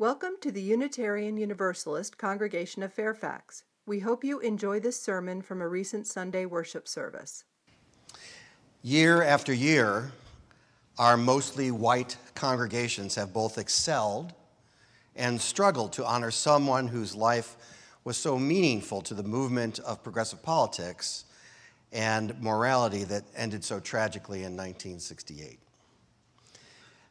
Welcome to the Unitarian Universalist Congregation of Fairfax. We hope you enjoy this sermon from a recent Sunday worship service. Year after year, our mostly white congregations have both excelled and struggled to honor someone whose life was so meaningful to the movement of progressive politics and morality that ended so tragically in 1968.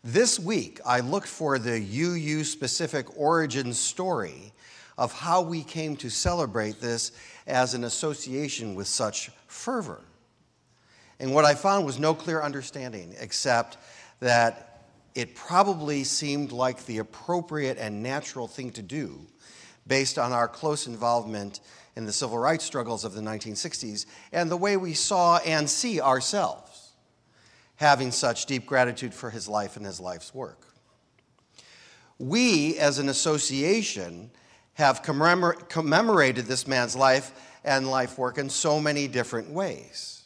This week, I looked for the UU specific origin story of how we came to celebrate this as an association with such fervor. And what I found was no clear understanding, except that it probably seemed like the appropriate and natural thing to do based on our close involvement in the civil rights struggles of the 1960s and the way we saw and see ourselves having such deep gratitude for his life and his life's work. We, as an association, have commemor- commemorated this man's life and life work in so many different ways.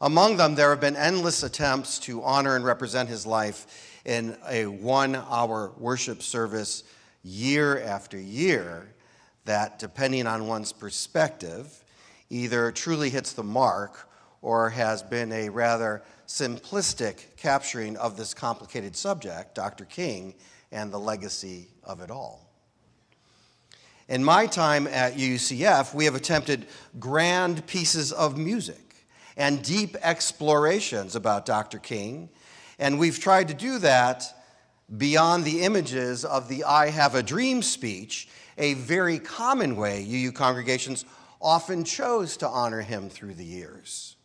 Among them, there have been endless attempts to honor and represent his life in a one hour worship service year after year that, depending on one's perspective, either truly hits the mark or has been a rather simplistic capturing of this complicated subject, Dr. King, and the legacy of it all. In my time at UCF, we have attempted grand pieces of music and deep explorations about Dr. King, and we've tried to do that beyond the images of the I Have a Dream speech, a very common way UU congregations often chose to honor him through the years.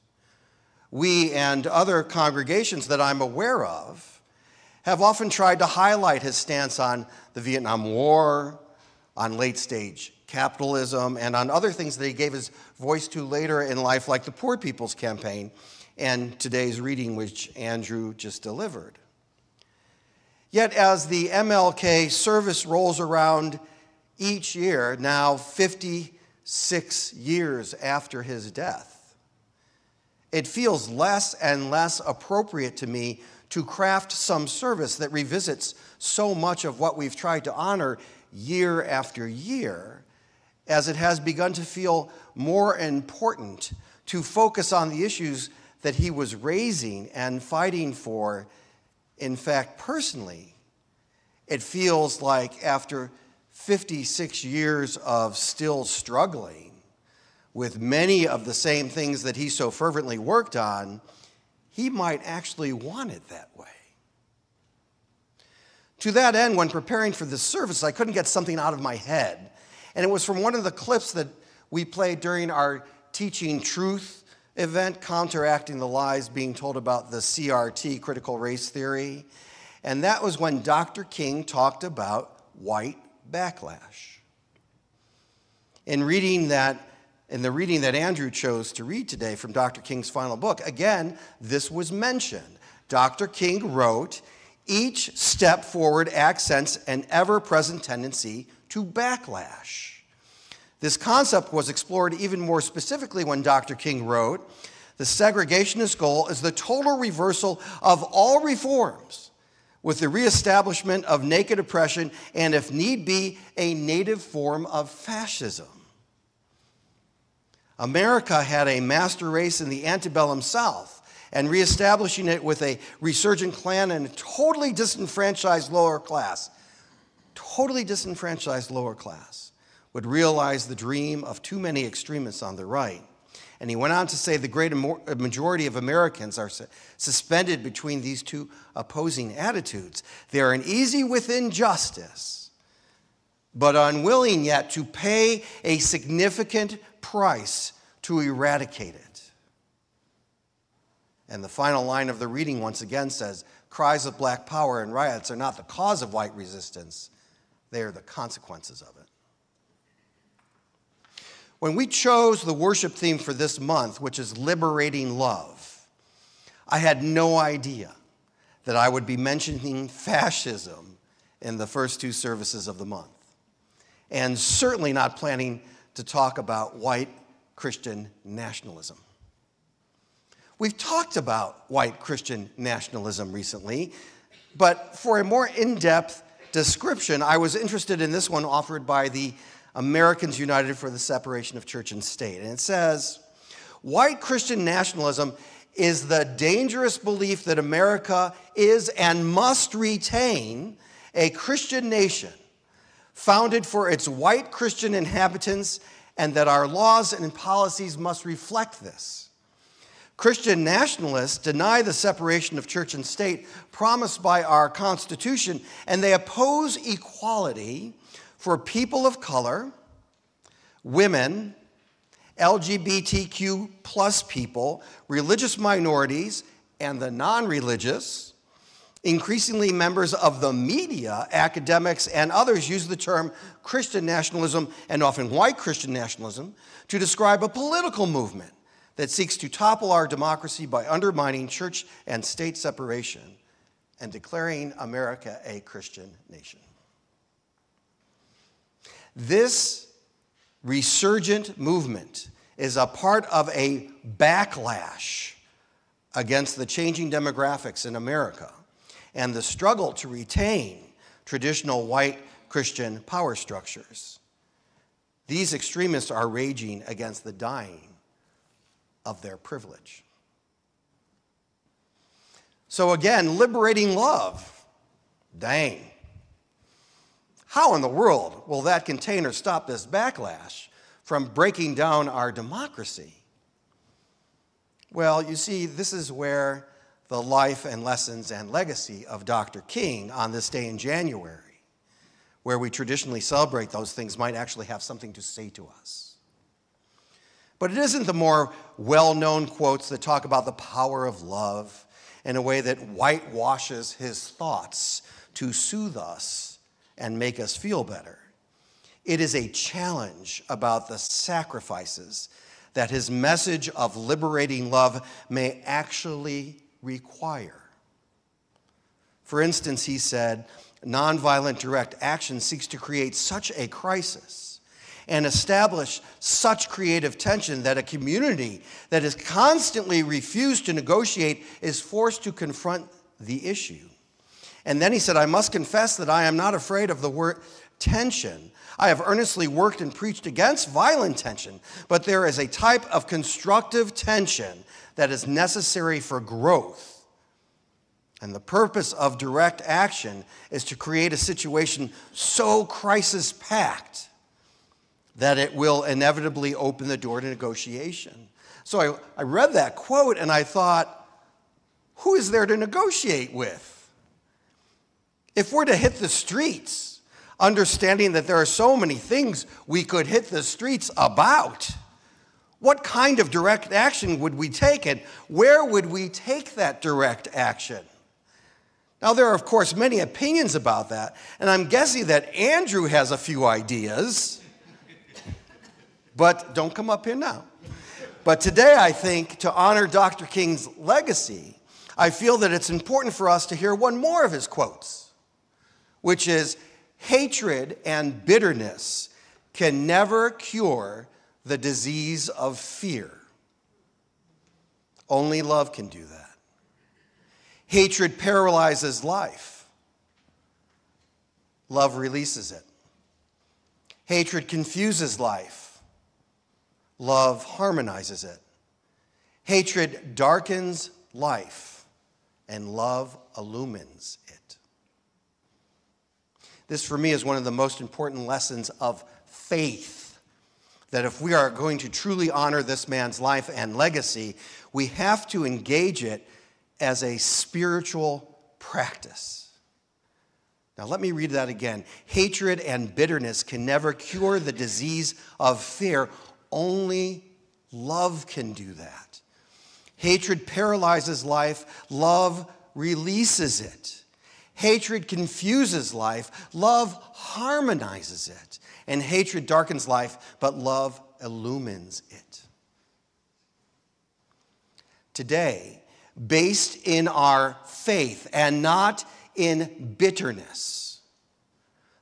We and other congregations that I'm aware of have often tried to highlight his stance on the Vietnam War, on late stage capitalism, and on other things that he gave his voice to later in life, like the Poor People's Campaign and today's reading, which Andrew just delivered. Yet, as the MLK service rolls around each year, now 56 years after his death, it feels less and less appropriate to me to craft some service that revisits so much of what we've tried to honor year after year, as it has begun to feel more important to focus on the issues that he was raising and fighting for. In fact, personally, it feels like after 56 years of still struggling with many of the same things that he so fervently worked on, he might actually want it that way. To that end, when preparing for this service, I couldn't get something out of my head. And it was from one of the clips that we played during our Teaching Truth event, counteracting the lies being told about the CRT, critical race theory. And that was when Dr. King talked about white backlash. In reading that, in the reading that Andrew chose to read today from Dr. King's final book, again, this was mentioned. Dr. King wrote, each step forward accents an ever present tendency to backlash. This concept was explored even more specifically when Dr. King wrote The segregationist goal is the total reversal of all reforms with the reestablishment of naked oppression and, if need be, a native form of fascism. America had a master race in the antebellum South and reestablishing it with a resurgent Klan and a totally disenfranchised lower class, totally disenfranchised lower class, would realize the dream of too many extremists on the right. And he went on to say the great uh, majority of Americans are suspended between these two opposing attitudes. They are uneasy with injustice, but unwilling yet to pay a significant price to eradicate it. And the final line of the reading once again says cries of black power and riots are not the cause of white resistance, they are the consequences of it. When we chose the worship theme for this month, which is liberating love, I had no idea that I would be mentioning fascism in the first two services of the month. And certainly not planning to talk about white Christian nationalism. We've talked about white Christian nationalism recently, but for a more in depth description, I was interested in this one offered by the Americans United for the Separation of Church and State. And it says, White Christian nationalism is the dangerous belief that America is and must retain a Christian nation founded for its white Christian inhabitants, and that our laws and policies must reflect this. Christian nationalists deny the separation of church and state promised by our Constitution, and they oppose equality for people of color, women, LGBTQ plus people, religious minorities, and the non religious. Increasingly, members of the media, academics, and others use the term Christian nationalism and often white Christian nationalism to describe a political movement that seeks to topple our democracy by undermining church and state separation and declaring America a Christian nation. This resurgent movement is a part of a backlash against the changing demographics in America and the struggle to retain traditional white Christian power structures. These extremists are raging against the dying of their privilege. So, again, liberating love. Dang. How in the world will that container stop this backlash from breaking down our democracy? Well, you see, this is where the life and lessons and legacy of Dr. King on this day in January, where we traditionally celebrate those things, might actually have something to say to us. But it isn't the more well known quotes that talk about the power of love in a way that whitewashes his thoughts to soothe us and make us feel better. It is a challenge about the sacrifices that his message of liberating love may actually require. For instance, he said, nonviolent direct action seeks to create such a crisis and establish such creative tension that a community that is constantly refused to negotiate is forced to confront the issue. And then he said, I must confess that I am not afraid of the word tension. I have earnestly worked and preached against violent tension, but there is a type of constructive tension that is necessary for growth. And the purpose of direct action is to create a situation so crisis packed that it will inevitably open the door to negotiation. So I, I read that quote and I thought, who is there to negotiate with? If we're to hit the streets, understanding that there are so many things we could hit the streets about, what kind of direct action would we take and where would we take that direct action? Now, there are, of course, many opinions about that, and I'm guessing that Andrew has a few ideas, but don't come up here now. But today, I think, to honor Dr. King's legacy, I feel that it's important for us to hear one more of his quotes which is hatred and bitterness can never cure the disease of fear. Only love can do that. Hatred paralyzes life, love releases it. Hatred confuses life, love harmonizes it. Hatred darkens life, and love illumines this, for me, is one of the most important lessons of faith. That if we are going to truly honor this man's life and legacy, we have to engage it as a spiritual practice. Now, let me read that again. Hatred and bitterness can never cure the disease of fear, only love can do that. Hatred paralyzes life, love releases it. Hatred confuses life, love harmonizes it. And hatred darkens life, but love illumines it. Today, based in our faith and not in bitterness,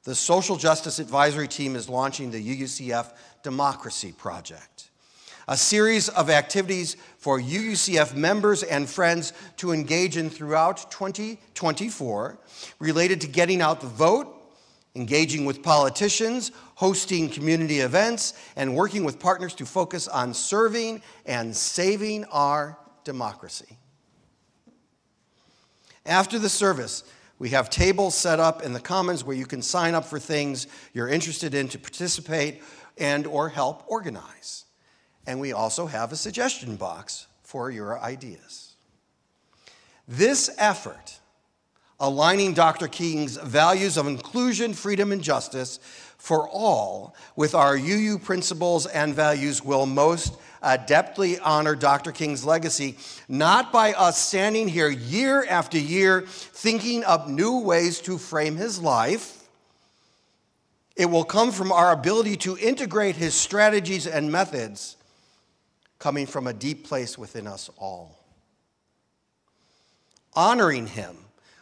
the Social Justice Advisory Team is launching the UUCF Democracy Project a series of activities for UUCF members and friends to engage in throughout 2024 related to getting out the vote, engaging with politicians, hosting community events, and working with partners to focus on serving and saving our democracy. After the service, we have tables set up in the commons where you can sign up for things you're interested in to participate and or help organize. And we also have a suggestion box for your ideas. This effort, aligning Dr. King's values of inclusion, freedom, and justice for all with our UU principles and values, will most adeptly honor Dr. King's legacy, not by us standing here year after year thinking up new ways to frame his life. It will come from our ability to integrate his strategies and methods coming from a deep place within us all. Honoring him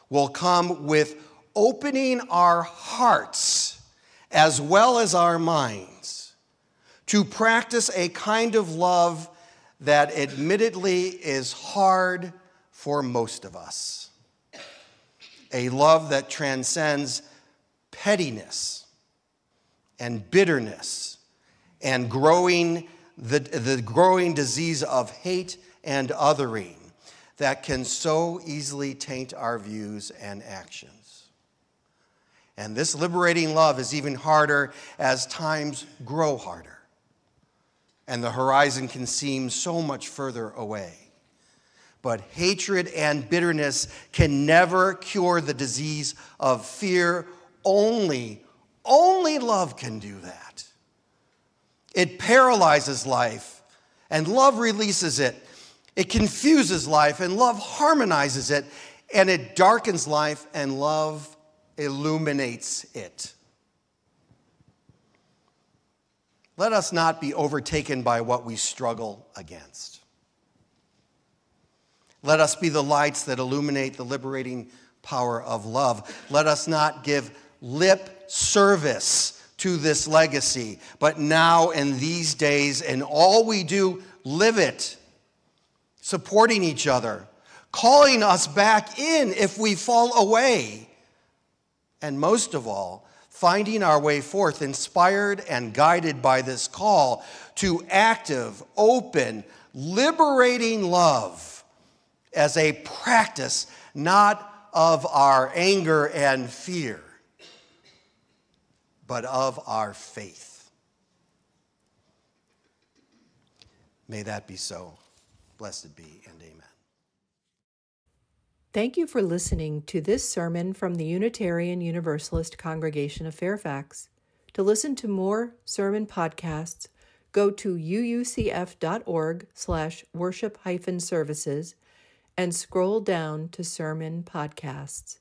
will come with opening our hearts as well as our minds to practice a kind of love that admittedly is hard for most of us. A love that transcends pettiness and bitterness and growing the, the growing disease of hate and othering that can so easily taint our views and actions. And this liberating love is even harder as times grow harder and the horizon can seem so much further away. But hatred and bitterness can never cure the disease of fear. Only, only love can do that. It paralyzes life, and love releases it. It confuses life, and love harmonizes it. And it darkens life, and love illuminates it. Let us not be overtaken by what we struggle against. Let us be the lights that illuminate the liberating power of love. Let us not give lip service to this legacy, but now in these days, in all we do, live it, supporting each other, calling us back in if we fall away, and most of all, finding our way forth, inspired and guided by this call to active, open, liberating love as a practice not of our anger and fear, but of our faith. May that be so. Blessed be and amen. Thank you for listening to this sermon from the Unitarian Universalist Congregation of Fairfax. To listen to more sermon podcasts, go to uucf.org slash worship hyphen services and scroll down to sermon podcasts.